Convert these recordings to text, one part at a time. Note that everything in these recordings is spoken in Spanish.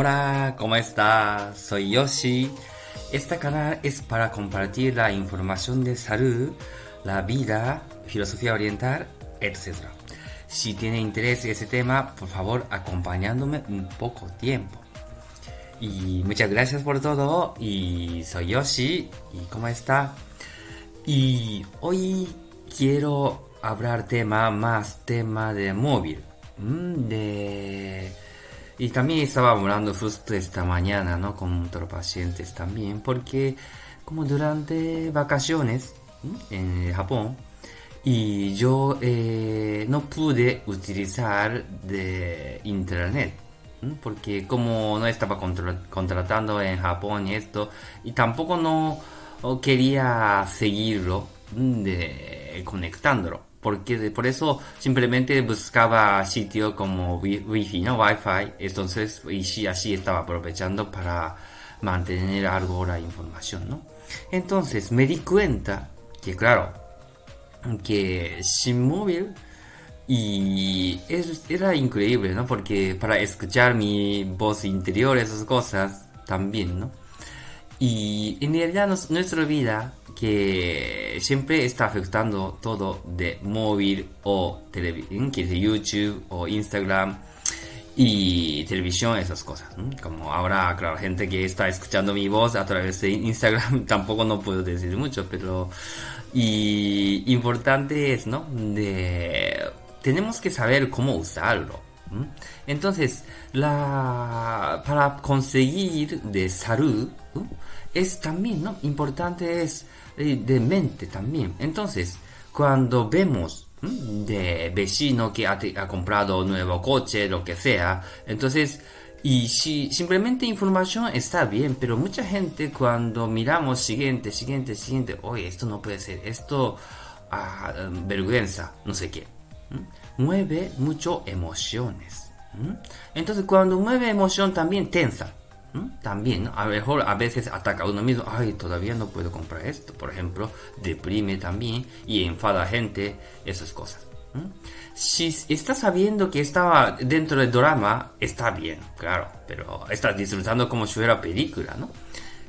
Hola, ¿cómo estás? Soy Yoshi. Este canal es para compartir la información de salud, la vida, filosofía oriental, etc. Si tiene interés ese tema, por favor, acompañándome un poco tiempo. Y muchas gracias por todo. Y soy Yoshi. ¿Y cómo está? Y hoy quiero hablar tema más tema de móvil. Mm, de y también estaba hablando justo esta mañana, ¿no? Con otros pacientes también, porque como durante vacaciones en Japón, y yo eh, no pude utilizar de internet, porque como no estaba contratando en Japón y esto, y tampoco no quería seguirlo de conectándolo porque por eso simplemente buscaba sitio como wifi, ¿no? Wi-Fi, entonces y así estaba aprovechando para mantener algo la información, ¿no? Entonces me di cuenta que claro, que sin móvil y era increíble, ¿no? Porque para escuchar mi voz interior, esas cosas, también, ¿no? Y en realidad nuestra vida que siempre está afectando todo de móvil o televisión, YouTube o Instagram y televisión, esas cosas. Como ahora, claro, gente que está escuchando mi voz a través de Instagram, tampoco no puedo decir mucho, pero y importante es, ¿no? De tenemos que saber cómo usarlo. Entonces, la para conseguir de salud es también, ¿no? Importante es de mente también. Entonces, cuando vemos de vecino que ha, comprado nuevo coche, lo que sea, entonces, y si simplemente información está bien, pero mucha gente cuando miramos siguiente, siguiente, siguiente, oye, esto no puede ser, esto, ah, vergüenza, no sé qué, mueve mucho emociones. Entonces, cuando mueve emoción también tensa. También, a lo mejor a veces ataca a uno mismo, ay, todavía no puedo comprar esto, por ejemplo, deprime también y enfada a gente, esas cosas. Si estás sabiendo que estaba dentro del drama, está bien, claro, pero estás disfrutando como si fuera película, ¿no?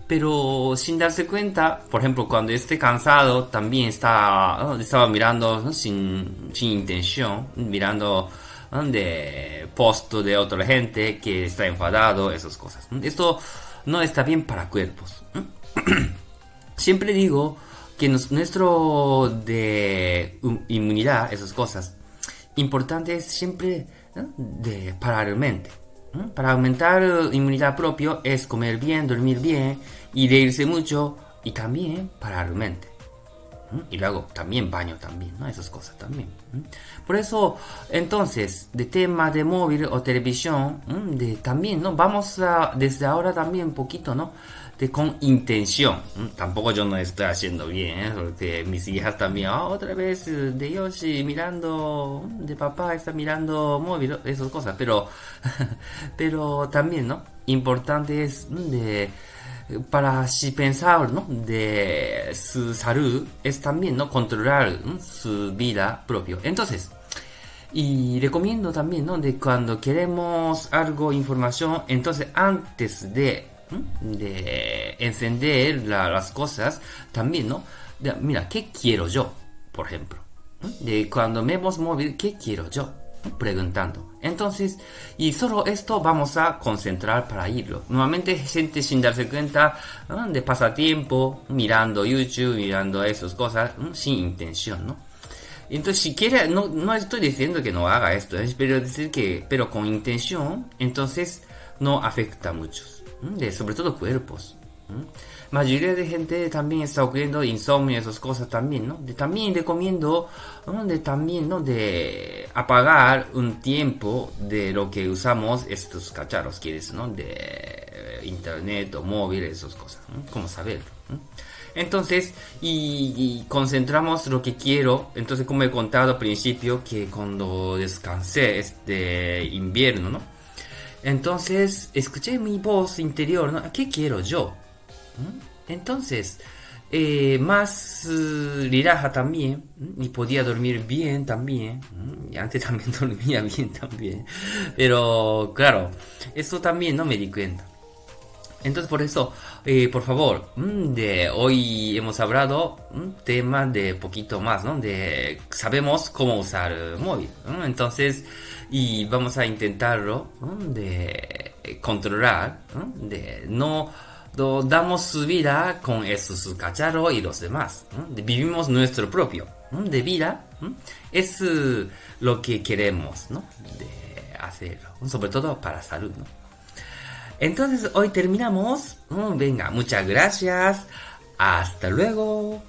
Pero sin darse cuenta, por ejemplo, cuando esté cansado, también está, estaba mirando sin, sin intención, mirando de post de otra gente que está enfadado, esas cosas. Esto no está bien para cuerpos. Siempre digo que nuestro de inmunidad, esas cosas, importante es siempre de parar mente. Para aumentar inmunidad propia es comer bien, dormir bien y reírse mucho y también parar mente. Y luego también baño también, ¿no? Esas cosas también. Por eso, entonces, de tema de móvil o televisión, de también, ¿no? Vamos a, desde ahora también un poquito, ¿no? De con intención. Tampoco yo no estoy haciendo bien, ¿eh? Porque mis hijas también, ah, otra vez eh, de Yoshi mirando, de papá está mirando móvil, esas cosas. Pero, pero también, ¿no? Importante es de para si pensar ¿no? de su salud es también no controlar su vida propia entonces y recomiendo también ¿no? de cuando queremos algo información entonces antes de de encender las cosas también no mira qué quiero yo por ejemplo de cuando vemos móvil qué quiero yo preguntando. Entonces, y solo esto vamos a concentrar para irlo. Normalmente gente sin darse cuenta de pasatiempo, mirando YouTube, mirando esas cosas, sin intención, ¿no? Entonces, si quiere, no, no estoy diciendo que no haga esto, pero decir que, pero con intención, entonces no afecta a muchos, de, sobre todo cuerpos mayoría de gente también está ocurriendo insomnio, esas cosas también, ¿no? También recomiendo, ¿no? También, ¿no? De apagar un tiempo de lo que usamos estos cacharros, quieres, ¿no? De eh, internet o móvil, esas cosas. ¿Cómo saberlo? Entonces, y, concentramos lo que quiero. Entonces, como he contado al principio, que cuando descansé este invierno, ¿no? Entonces, escuché mi voz interior, ¿no? ¿Qué quiero yo? Entonces, eh, más eh, también y podía dormir bien también. Y antes también dormía bien también. Pero claro, eso también no me di cuenta. Entonces por eso, eh, por favor, de hoy hemos hablado un tema de poquito más, ¿no? De sabemos cómo usar el móvil. Entonces, y vamos a intentarlo de controlar, de no damos su vida con esos cacharros y los demás. Vivimos nuestro propio de vida. Es lo que queremos de hacer, sobre todo para salud. Entonces hoy terminamos. Venga, muchas gracias. Hasta luego.